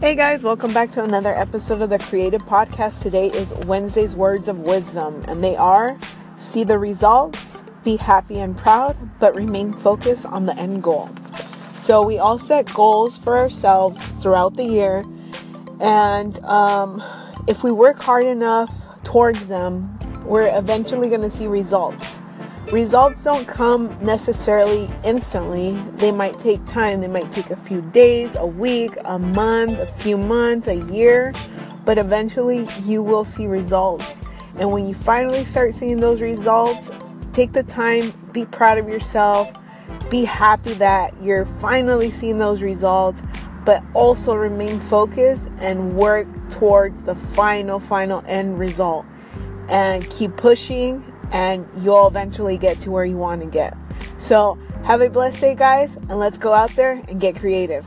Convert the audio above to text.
Hey guys, welcome back to another episode of the Creative Podcast. Today is Wednesday's Words of Wisdom, and they are see the results, be happy and proud, but remain focused on the end goal. So, we all set goals for ourselves throughout the year, and um, if we work hard enough towards them, we're eventually going to see results. Results don't come necessarily instantly. They might take time. They might take a few days, a week, a month, a few months, a year, but eventually you will see results. And when you finally start seeing those results, take the time, be proud of yourself, be happy that you're finally seeing those results, but also remain focused and work towards the final, final end result. And keep pushing and you'll eventually get to where you want to get. So, have a blessed day, guys, and let's go out there and get creative.